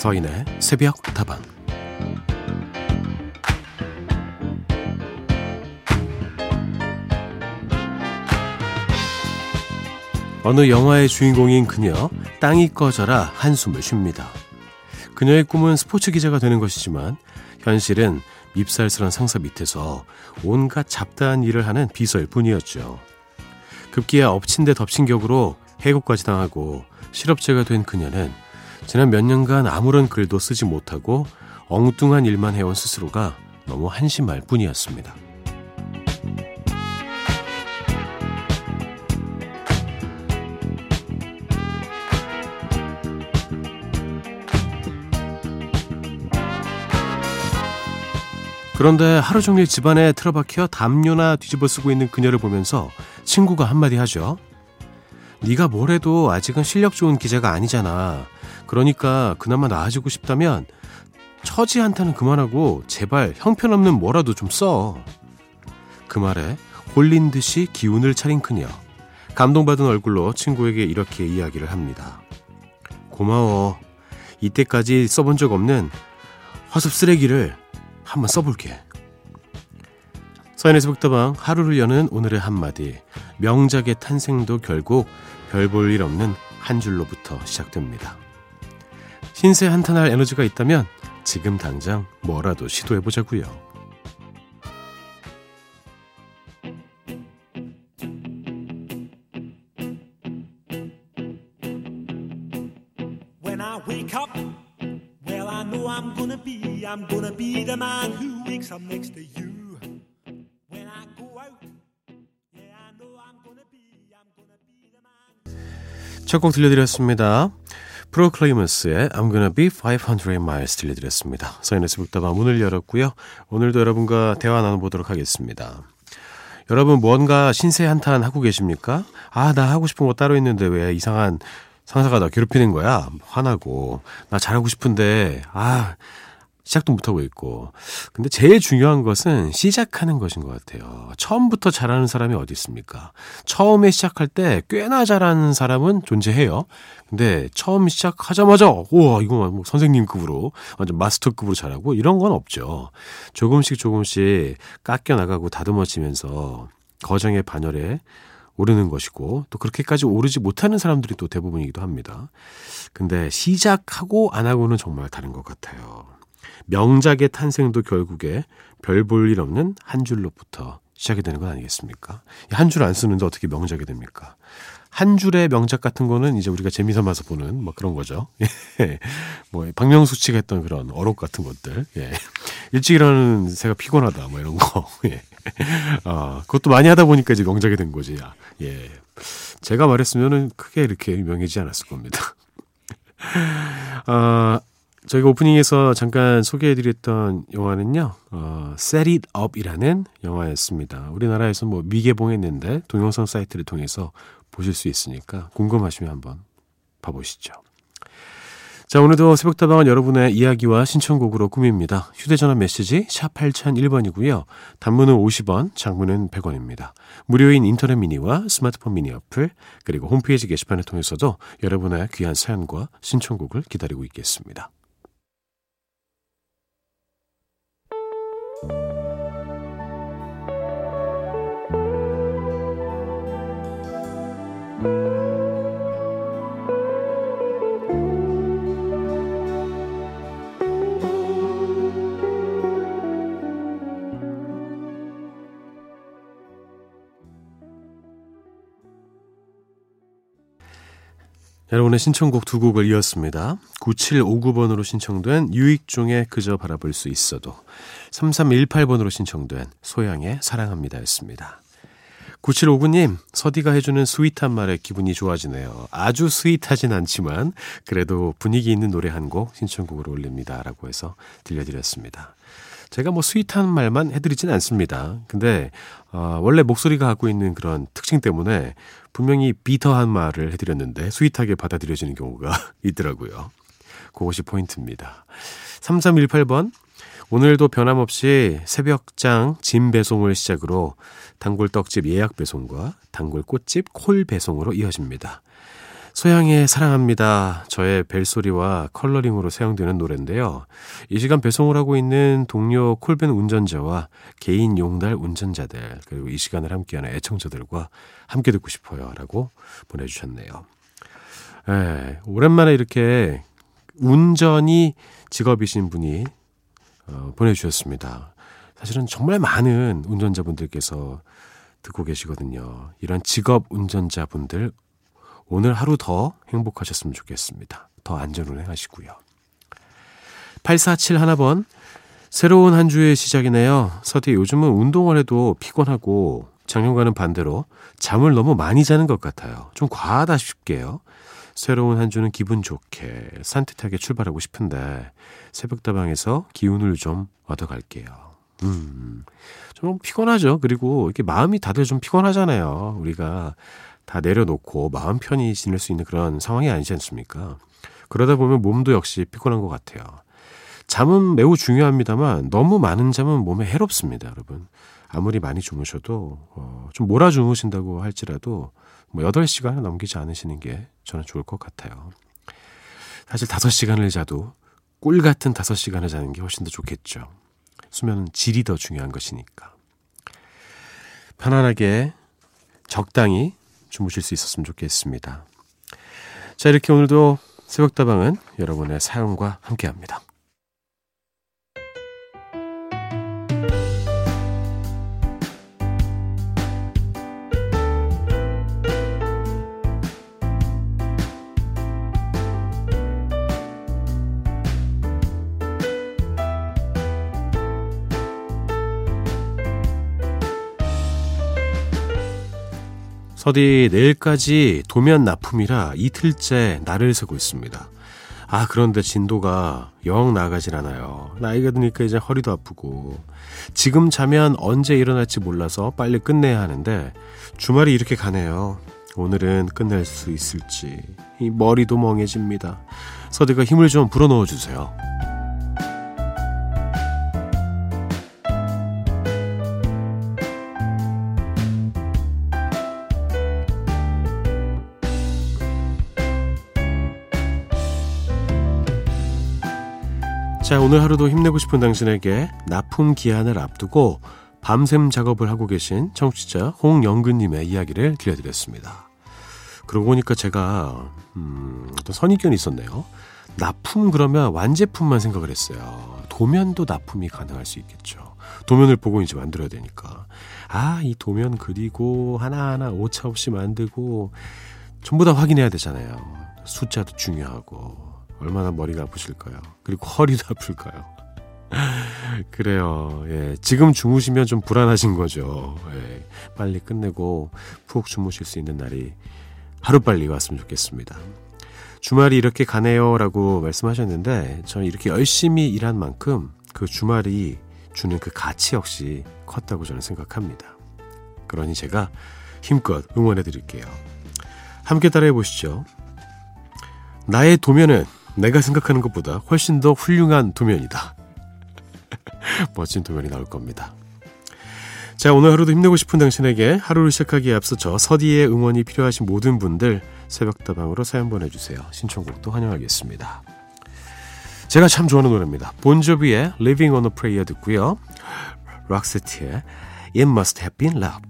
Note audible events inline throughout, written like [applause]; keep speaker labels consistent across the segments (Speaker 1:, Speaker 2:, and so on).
Speaker 1: 서인의 새벽 다방 어느 영화의 주인공인 그녀 땅이 꺼져라 한숨을 쉽니다. 그녀의 꿈은 스포츠 기자가 되는 것이지만 현실은 밉살스런 상사 밑에서 온갖 잡다한 일을 하는 비서일 뿐이었죠. 급기야 엎친 데 덮친 격으로 해고까지 당하고 실업자가 된 그녀는 지난 몇 년간 아무런 글도 쓰지 못하고 엉뚱한 일만 해온 스스로가 너무 한심할 뿐이었습니다. 그런데 하루 종일 집안에 틀어박혀 담요나 뒤집어 쓰고 있는 그녀를 보면서 친구가 한마디 하죠. 네가 뭘 해도 아직은 실력 좋은 기자가 아니잖아. 그러니까 그나마 나아지고 싶다면 처지 한타는 그만하고 제발 형편없는 뭐라도 좀 써. 그 말에 홀린 듯이 기운을 차린 그녀. 감동받은 얼굴로 친구에게 이렇게 이야기를 합니다. 고마워. 이때까지 써본 적 없는 화습 쓰레기를 한번 써볼게. 서인의 새벽다방 하루를 여는 오늘의 한마디. 명작의 탄생도 결국 별 볼 일 없는 한 줄로부터 시작됩니다. 신세 한탄할 에너지가 있다면 지금 당장 뭐라도 시도해보자고요. 첫 곡 들려드렸습니다. 프로클레이머스의 I'm gonna be 500 miles 들려드렸습니다. 서인의 스북다방 문을 열었고요. 오늘도 여러분과 대화 나눠보도록 하겠습니다. 여러분 뭔가 신세 한탄 하고 계십니까? 아, 나 하고 싶은 거 따로 있는데 왜 이상한 상사가 나 괴롭히는 거야? 화나고. 나 잘하고 싶은데, 아, 시작도 못하고 있고. 근데 제일 중요한 것은 시작하는 것인 것 같아요. 처음부터 잘하는 사람이 어디 있습니까? 처음에 시작할 때 꽤나 잘하는 사람은 존재해요. 근데 처음 시작하자마자, 우와, 이거 뭐 선생님급으로, 완전 마스터급으로 잘하고, 이런 건 없죠. 조금씩 조금씩 깎여 나가고 다듬어지면서 거정의 반열에 오르는 것이고 또 그렇게까지 오르지 못하는 사람들이 또 대부분이기도 합니다. 근데 시작하고 안 하고는 정말 다른 것 같아요. 명작의 탄생도 결국에 별 볼 일 없는 한 줄로부터 시작이 되는 건 아니겠습니까? 한 줄 안 쓰는데 어떻게 명작이 됩니까? 한 줄의 명작 같은 거는 이제 우리가 재미삼아서 보는 뭐 그런 거죠. [laughs] 예. 뭐 박명수 씨가 했던 그런 어록 같은 것들. 예. 일찍 일어나는 새가 피곤하다 뭐 이런 거. [laughs] 예. 아, 그것도 많이 하다 보니까 이제 명작이 된 거지. 야. 예. 제가 말했으면은 크게 이렇게 유명해지지 않았을 겁니다. [laughs] 아, 저희가 오프닝에서 잠깐 소개해드렸던 영화는요, 어, Set It Up이라는 영화였습니다. 우리나라에서 뭐 미개봉했는데 동영상 사이트를 통해서 보실 수 있으니까 궁금하시면 한번 봐보시죠. 자, 오늘도 새벽다방은 여러분의 이야기와 신청곡으로 꾸밉니다. 휴대전화 메시지 샵 8001번이고요. 단문은 50원, 장문은 100원입니다. 무료인 인터넷 미니와 스마트폰 미니 어플, 그리고 홈페이지 게시판을 통해서도 여러분의 귀한 사연과 신청곡을 기다리고 있겠습니다. 여러분의 신청곡 두 곡을 이었습니다. 9759번으로 신청된 유익종의 그저 바라볼 수 있어도 3318번으로 신청된 소양의 사랑합니다 였습니다. 9759님, 서디가 해주는 sweet한 말에 기분이 좋아지네요. 아주 스윗하진 않지만 그래도 분위기 있는 노래 한 곡 신청곡으로 올립니다. 라고 해서 들려드렸습니다. 제가 뭐 sweet한 말만 해드리진 않습니다. 근데 어, 원래 목소리가 갖고 있는 그런 특징 때문에 분명히 비터한 말을 해드렸는데 스윗하게 받아들여지는 경우가 [laughs] 있더라고요. 그것이 포인트입니다. 3318번 오늘도 변함없이 새벽장 짐 배송을 시작으로 단골 떡집 예약 배송과 단골 꽃집 콜 배송으로 이어집니다. 소양의 사랑합니다. 저의 벨소리와 컬러링으로 사용되는 노래인데요. 이 시간 배송을 하고 있는 동료 콜벤 운전자와 개인 용달 운전자들, 그리고 이 시간을 함께하는 애청자들과 함께 듣고 싶어요. 라고 보내주셨네요. 예, 오랜만에 이렇게 운전이 직업이신 분이 어, 보내주셨습니다. 사실은 정말 많은 운전자분들께서 듣고 계시거든요. 이런 직업 운전자분들 오늘 하루 더 행복하셨으면 좋겠습니다. 더 안전운행 하시고요. 847 하나번 새로운 한 주의 시작이네요. 서디 요즘은 운동을 해도 피곤하고 작년과는 반대로 잠을 너무 많이 자는 것 같아요. 좀 과하다 싶게요. 새로운 한 주는 기분 좋게 산뜻하게 출발하고 싶은데 새벽다방에서 기운을 좀 얻어갈게요. 음, 좀 피곤하죠. 그리고 이렇게 마음이 다들 좀 피곤하잖아요. 우리가 다 내려놓고 마음 편히 지낼 수 있는 그런 상황이 아니지 않습니까? 그러다 보면 몸도 역시 피곤한 것 같아요. 잠은 매우 중요합니다만 너무 많은 잠은 몸에 해롭습니다, 여러분. 아무리 많이 주무셔도 어, 좀 몰아 주무신다고 할지라도 뭐 8시간을 넘기지 않으시는 게 저는 좋을 것 같아요. 사실 5시간을 자도 꿀 같은 5시간을 자는 게 훨씬 더 좋겠죠. 수면은 질이 더 중요한 것이니까. 편안하게 적당히 주무실 수 있었으면 좋겠습니다. 자, 이렇게 오늘도 새벽다방은 여러분의 사연과 함께 합니다. 서디 내일까지 도면 납품이라 이틀째 날을 새고 있습니다. 아 그런데 진도가 영 나가질 않아요. 나이가 드니까 이제 허리도 아프고 지금 자면 언제 일어날지 몰라서 빨리 끝내야 하는데 주말이 이렇게 가네요. 오늘은 끝낼 수 있을지 이 머리도 멍해집니다. 서디가 힘을 좀 불어넣어 주세요. 자, 오늘 하루도 힘내고 싶은 당신에게 납품 기한을 앞두고 밤샘 작업을 하고 계신 청취자 홍영근님의 이야기를 들려드렸습니다. 그러고 보니까 제가, 음, 어떤 선입견이 있었네요. 납품 그러면 완제품만 생각을 했어요. 도면도 납품이 가능할 수 있겠죠. 도면을 보고 이제 만들어야 되니까. 아, 이 도면 그리고 하나하나 오차 없이 만들고 전부 다 확인해야 되잖아요. 숫자도 중요하고. 얼마나 머리가 아프실까요? 그리고 허리도 아플까요? [laughs] 그래요. 예. 지금 주무시면 좀 불안하신 거죠. 예. 빨리 끝내고 푹 주무실 수 있는 날이 하루빨리 왔으면 좋겠습니다. 주말이 이렇게 가네요. 라고 말씀하셨는데, 저는 이렇게 열심히 일한 만큼 그 주말이 주는 그 가치 역시 컸다고 저는 생각합니다. 그러니 제가 힘껏 응원해 드릴게요. 함께 따라해 보시죠. 나의 도면은 내가 생각하는 것보다 훨씬 더 훌륭한 도면이다. [laughs] 멋진 도면이 나올 겁니다. 자, 오늘 하루도 힘내고 싶은 당신에게 하루를 시작하기에 앞서 저 서디의 응원이 필요하신 모든 분들 새벽다방으로 사연 보내주세요. 신청곡도 환영하겠습니다. 제가 참 좋아하는 노래입니다. 본조비의 Living on a Prayer 듣고요. 락세티의 It Must Have Been Love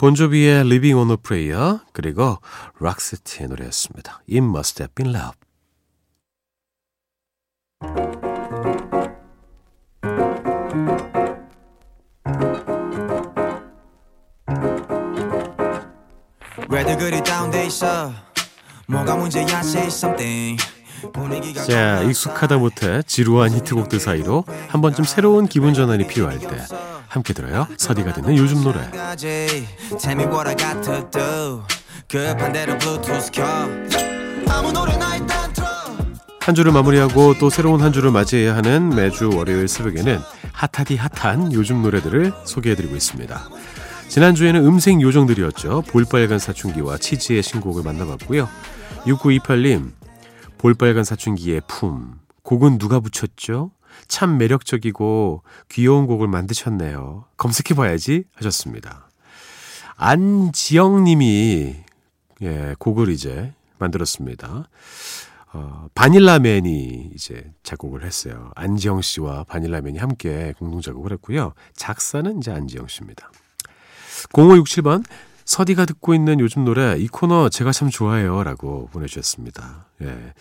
Speaker 1: 본조비의 Living on a Prayer 그리고 락스티의 노래였습니다. It Must Have Been Love 왜들 그리 다운돼 있어 뭐가 문제야 say something 자, 익숙하다 못해 지루한 히트곡들 사이로 한 번쯤 새로운 기분 전환이 필요할 때 함께 들어요. 서디가 듣는 요즘 노래. 한 주를 마무리하고 또 새로운 한 주를 맞이해야 하는 매주 월요일 새벽에는 핫하디 핫한 요즘 노래들을 소개해드리고 있습니다. 지난주에는 음색 요정들이었죠. 볼빨간 사춘기와 치즈의 신곡을 만나봤고요. 6928님, 볼빨간 사춘기의 품. 곡은 누가 붙였죠? 참 매력적이고 귀여운 곡을 만드셨네요. 검색해봐야지 하셨습니다. 안지영 님이, 예, 곡을 이제 만들었습니다. 어, 바닐라맨이 이제 작곡을 했어요. 안지영 씨와 바닐라맨이 함께 공동 작곡을 했고요. 작사는 이제 안지영 씨입니다. 0567번 서디가 듣고 있는 요즘 노래 이 코너 제가 참 좋아해요 라고 보내주셨습니다. 예.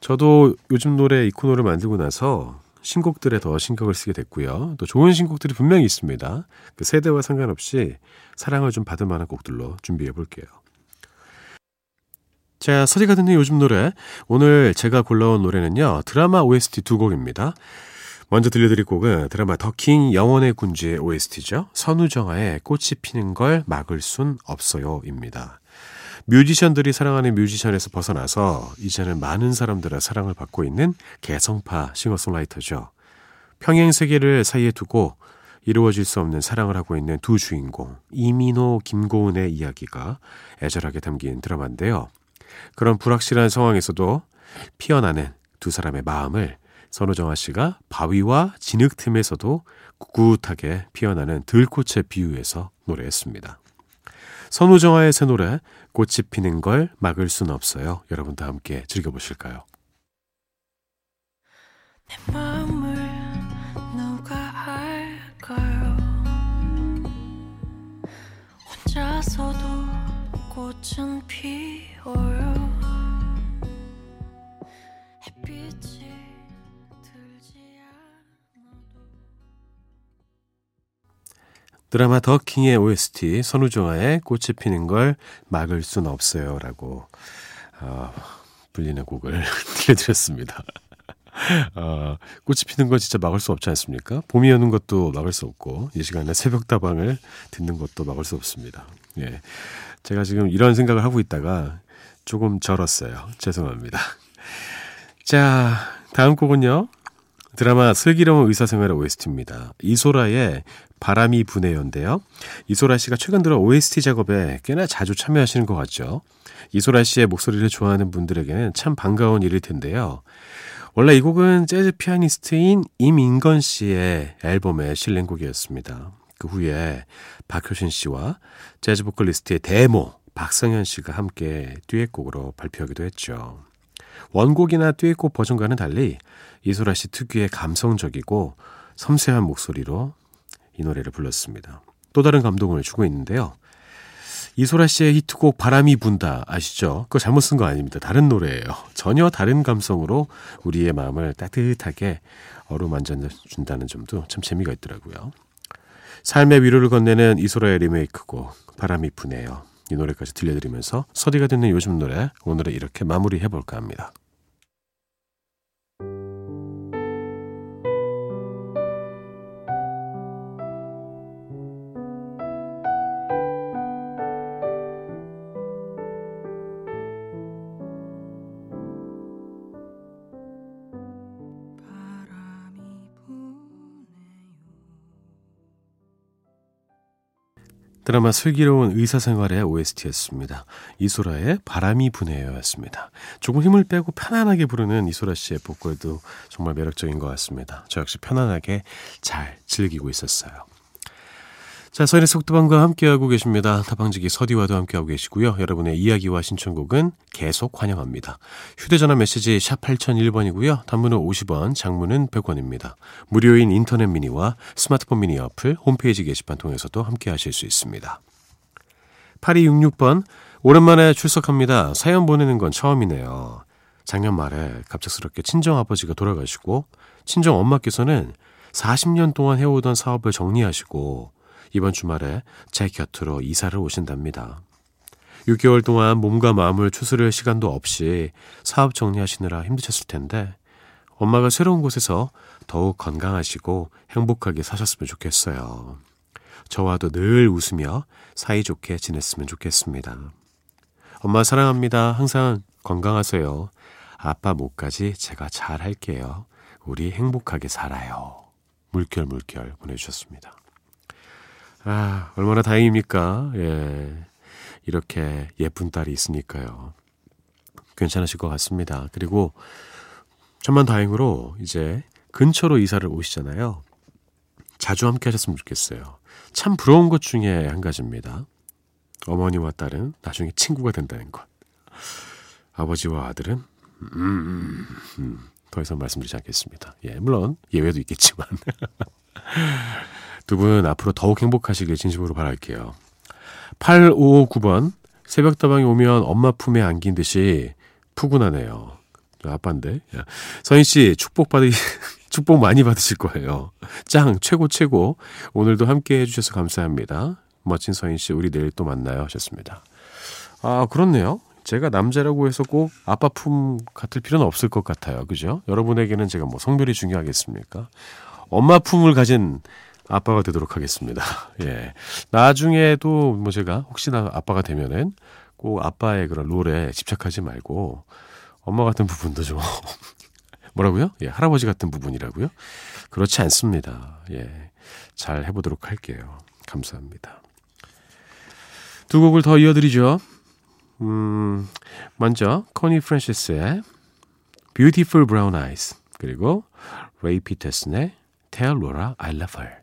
Speaker 1: 저도 요즘 노래 이 코너를 만들고 나서 신곡들에 더 신경을 쓰게 됐고요. 또 좋은 신곡들이 분명히 있습니다. 그 세대와 상관없이 사랑을 좀 받을 만한 곡들로 준비해 볼게요. 자, 서디가 듣는 요즘 노래. 오늘 제가 골라온 노래는요, 드라마 OST 두 곡입니다. 먼저 들려드릴 곡은 드라마 더킹 영원의 군주의 OST죠. 선우정아의 꽃이 피는 걸 막을 순 없어요입니다. 뮤지션들이 사랑하는 뮤지션에서 벗어나서 이제는 많은 사람들의 사랑을 받고 있는 개성파 싱어송라이터죠. 평행 세계를 사이에 두고 이루어질 수 없는 사랑을 하고 있는 두 주인공 이민호, 김고은의 이야기가 애절하게 담긴 드라마인데요. 그런 불확실한 상황에서도 피어나는 두 사람의 마음을 선우정아 씨가 바위와 진흙 틈에서도 꿋꿋하게 피어나는 들꽃에 비유해서 노래했습니다. 선우정아의 새 노래 꽃이 피는 걸 막을 순 없어요. 여러분도 함께 즐겨보실까요? 내 마음을 누가 알까요? 혼자서도 꽃은 피어요. 드라마 더 킹의 OST 선우정아의 꽃이 피는 걸 막을 순 없어요 라고 어, 불리는 곡을 [laughs] 들려드렸습니다. 어, 꽃이 피는 건 진짜 막을 수 없지 않습니까? 봄이 오는 것도 막을 수 없고 이 시간에 새벽 다방을 듣는 것도 막을 수 없습니다. 예, 제가 지금 이런 생각을 하고 있다가 조금 절었어요. 죄송합니다. 자, 다음 곡은요. 드라마 슬기로운 의사생활의 OST입니다. 이소라의 바람이 부네요인데요. 이소라 씨가 최근 들어 OST 작업에 꽤나 자주 참여하시는 것 같죠. 이소라 씨의 목소리를 좋아하는 분들에게는 참 반가운 일일 텐데요. 원래 이 곡은 재즈 피아니스트인 임인건 씨의 앨범에 실린 곡이었습니다. 그 후에 박효신 씨와 재즈 보컬리스트의 데모 박성현 씨가 함께 듀엣곡으로 발표하기도 했죠. 원곡이나 듀엣곡 버전과는 달리 이소라 씨 특유의 감성적이고 섬세한 목소리로 이 노래를 불렀습니다. 또 다른 감동을 주고 있는데요. 이소라 씨의 히트곡 바람이 분다 아시죠? 그거 잘못 쓴 거 아닙니다. 다른 노래예요. 전혀 다른 감성으로 우리의 마음을 따뜻하게 어루만져 준다는 점도 참 재미가 있더라고요. 삶의 위로를 건네는 이소라의 리메이크곡 바람이 부네요. 이 노래까지 들려드리면서 서디가 듣는 요즘 노래 오늘은 이렇게 마무리해볼까 합니다. 드라마 슬기로운 의사생활의 OST였습니다. 이소라의 바람이 부네요였습니다. 조금 힘을 빼고 편안하게 부르는 이소라 씨의 보컬도 정말 매력적인 것 같습니다. 저 역시 편안하게 잘 즐기고 있었어요. 자, 서인의 속도방과 함께하고 계십니다. 다방지기 서디와도 함께하고 계시고요. 여러분의 이야기와 신청곡은 계속 환영합니다. 휴대전화 메시지 샵 8001번이고요. 단문은 50원, 장문은 100원입니다. 무료인 인터넷 미니와 스마트폰 미니 어플, 홈페이지 게시판 통해서도 함께하실 수 있습니다. 8266번, 오랜만에 출석합니다. 사연 보내는 건 처음이네요. 작년 말에 갑작스럽게 친정아버지가 돌아가시고, 친정엄마께서는 40년 동안 해오던 사업을 정리하시고, 이번 주말에 제 곁으로 이사를 오신답니다. 6개월 동안 몸과 마음을 추스릴 시간도 없이 사업 정리하시느라 힘드셨을 텐데 엄마가 새로운 곳에서 더욱 건강하시고 행복하게 사셨으면 좋겠어요. 저와도 늘 웃으며 사이좋게 지냈으면 좋겠습니다. 엄마 사랑합니다. 항상 건강하세요. 아빠 목까지 제가 잘 할게요. 우리 행복하게 살아요. 물결 물결 보내주셨습니다. 아, 얼마나 다행입니까? 예. 이렇게 예쁜 딸이 있으니까요. 괜찮으실 것 같습니다. 그리고 천만 다행으로 이제 근처로 이사를 오시잖아요. 자주 함께 하셨으면 좋겠어요. 참 부러운 것 중에 한 가지입니다. 어머니와 딸은 나중에 친구가 된다는 것. 아버지와 아들은 음, 음, 음, 더 이상 말씀드리지 않겠습니다. 예, 물론 예외도 있겠지만 [laughs] 두 분 앞으로 더욱 행복하시길 진심으로 바랄게요. 8559번 새벽다방에 오면 엄마 품에 안긴 듯이 푸근하네요. 아빠인데. 서인 씨 축복 받으 [laughs] 축복 많이 받으실 거예요. 짱 최고 최고. 오늘도 함께 해주셔서 감사합니다. 멋진 서인 씨 우리 내일 또 만나요 하셨습니다. 아 그렇네요. 제가 남자라고 해서 꼭 아빠 품 같을 필요는 없을 것 같아요. 그죠? 여러분에게는 제가 뭐 성별이 중요하겠습니까? 엄마 품을 가진 아빠가 되도록 하겠습니다. [laughs] 예. 나중에도 뭐 제가 혹시나 아빠가 되면은 꼭 아빠의 그런 롤에 집착하지 말고 엄마 같은 부분도 좀 [laughs] 뭐라고요? 예, 할아버지 같은 부분이라고요? 그렇지 않습니다. 예. 잘 해보도록 할게요. 감사합니다. 두 곡을 더 이어드리죠. 음, 먼저 코니 프랜시스의 Beautiful Brown Eyes 그리고 레이 피터슨의 Tell Laura I Love Her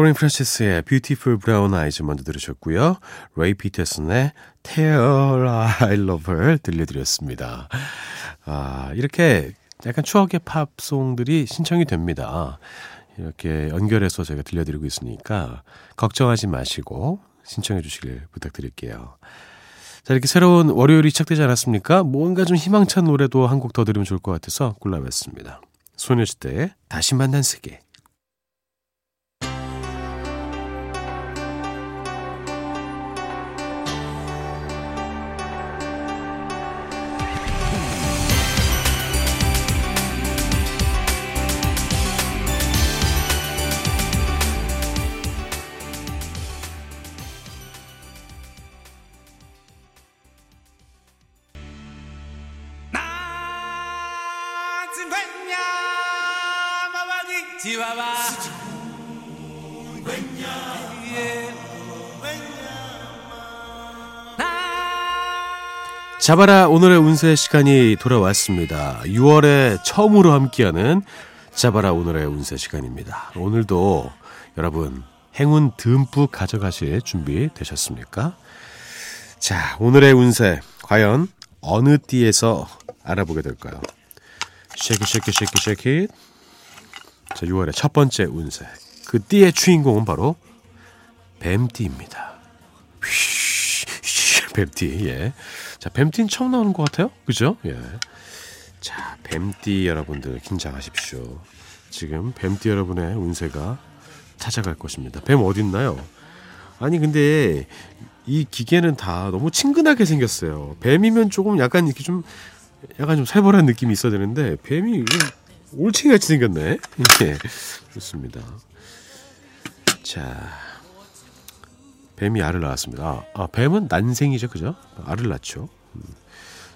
Speaker 1: 코린 프랜시스의 Beautiful Brown Eyes 먼저 들으셨고요. 레이 피터슨의 Tell I Love Her 들려드렸습니다. 아, 이렇게 약간 추억의 팝송들이 신청이 됩니다. 이렇게 연결해서 제가 들려드리고 있으니까 걱정하지 마시고 신청해 주시길 부탁드릴게요. 자, 이렇게 새로운 월요일이 시작되지 않았습니까? 뭔가 좀 희망찬 노래도 한 곡 더 들으면 좋을 것 같아서 골라봤습니다. 소녀시대의 다시 만난 세계. 자바라 오늘의 운세 시간이 돌아왔습니다. 6월에 처음으로 함께하는 자바라 오늘의 운세 시간입니다. 오늘도 여러분 행운 듬뿍 가져가실 준비 되셨습니까? 자, 오늘의 운세 과연 어느 띠에서 알아보게 될까요? 쉐키 쉐키 쉐키 쉐키 자, 6월의 첫 번째 운세 그 띠의 주인공은 바로 뱀띠입니다. 뱀띠 예. 자, 뱀띠는 처음 나오는 것 같아요. 그죠? 예. 자, 뱀띠 여러분들 긴장하십시오. 지금 뱀띠 여러분의 운세가 찾아갈 것입니다. 뱀 어딨나요? 아니, 근데 이 기계는 다 너무 친근하게 생겼어요. 뱀이면 조금 약간 이렇게 좀 약간 좀 살벌한 느낌이 있어야 되는데 뱀이 올챙이 같이 생겼네. [laughs] 예. 좋습니다. 자, 뱀이 알을 낳았습니다. 아, 아, 뱀은 난생이죠, 그죠? 알을 낳죠. 음,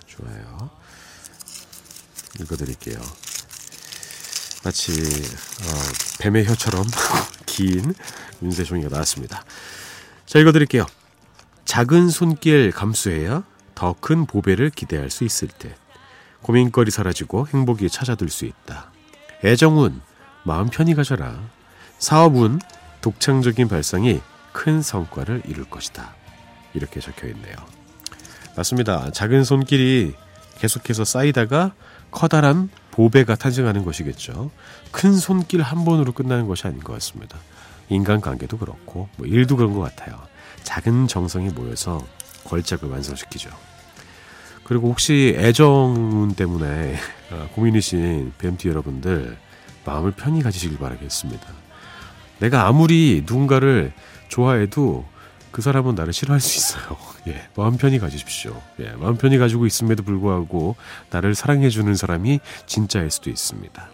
Speaker 1: 좋아요. 읽어드릴게요. 마치 어, 뱀의 혀처럼 [laughs] 긴 운세 종이가 나왔습니다. 자, 읽어드릴게요. 작은 손길 감수해야 더 큰 보배를 기대할 수 있을 때 고민거리 사라지고 행복이 찾아들 수 있다. 애정운 마음 편히 가져라. 사업운 독창적인 발상이 큰 성과를 이룰 것이다. 이렇게 적혀 있네요. 맞습니다. 작은 손길이 계속해서 쌓이다가 커다란 보배가 탄생하는 것이겠죠. 큰 손길 한 번으로 끝나는 것이 아닌 것 같습니다. 인간관계도 그렇고 뭐 일도 그런 것 같아요. 작은 정성이 모여서 걸작을 완성시키죠. 그리고 혹시 애정 때문에 어, 고민이신 뱀티 여러분들 마음을 편히 가지시길 바라겠습니다. 내가 아무리 누군가를 좋아해도 그 사람은 나를 싫어할 수 있어요. [laughs] 예, 마음 편히 가지십시오. 예, 마음 편히 가지고 있음에도 불구하고 나를 사랑해주는 사람이 진짜일 수도 있습니다.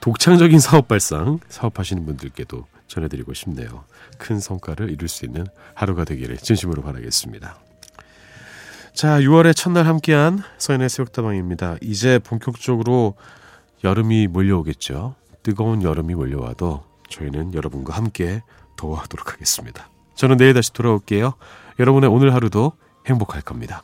Speaker 1: 독창적인 사업 발상 사업하시는 분들께도 전해드리고 싶네요. 큰 성과를 이룰 수 있는 하루가 되기를 진심으로 바라겠습니다. 자, 6월의 첫날 함께한 서인의 새벽다방입니다. 이제 본격적으로 여름이 몰려오겠죠. 뜨거운 여름이 몰려와도 저희는 여러분과 함께 도와하도록 하겠습니다. 저는 내일 다시 돌아올게요. 여러분의 오늘 하루도 행복할 겁니다.